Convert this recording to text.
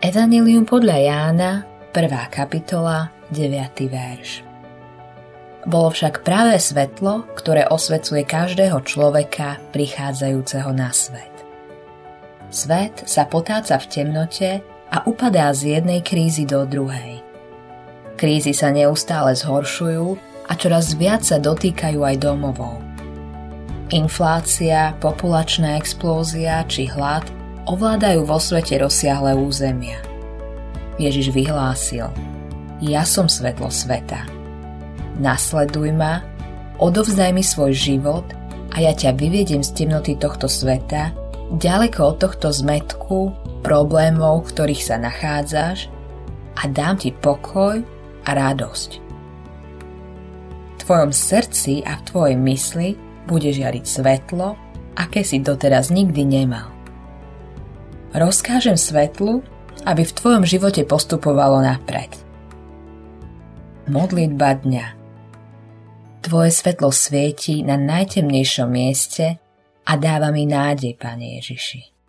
Evangelium podľa Jána, 1. kapitola, 9. verš. Bolo však práve svetlo, ktoré osvecuje každého človeka prichádzajúceho na svet. Svet sa potáca v temnote a upadá z jednej krízy do druhej. Krízy sa neustále zhoršujú a čoraz viac sa dotýkajú aj domovov. Inflácia, populačná explózia či hlad ovládajú vo svete rozsiahle územia. Ježiš vyhlásil Ja som svetlo sveta. Nasleduj ma, odovzdaj mi svoj život a ja ťa vyvediem z temnoty tohto sveta, ďaleko od tohto zmetku, problémov, v ktorých sa nachádzaš a dám ti pokoj a radosť. V tvojom srdci a v tvojej mysli bude žiariť svetlo, aké si doteraz nikdy nemal. Rozkážem svetlu, aby v tvojom živote postupovalo napred. Modlitba dňa Tvoje svetlo svieti na najtemnejšom mieste a dáva mi nádej, Pane Ježiši.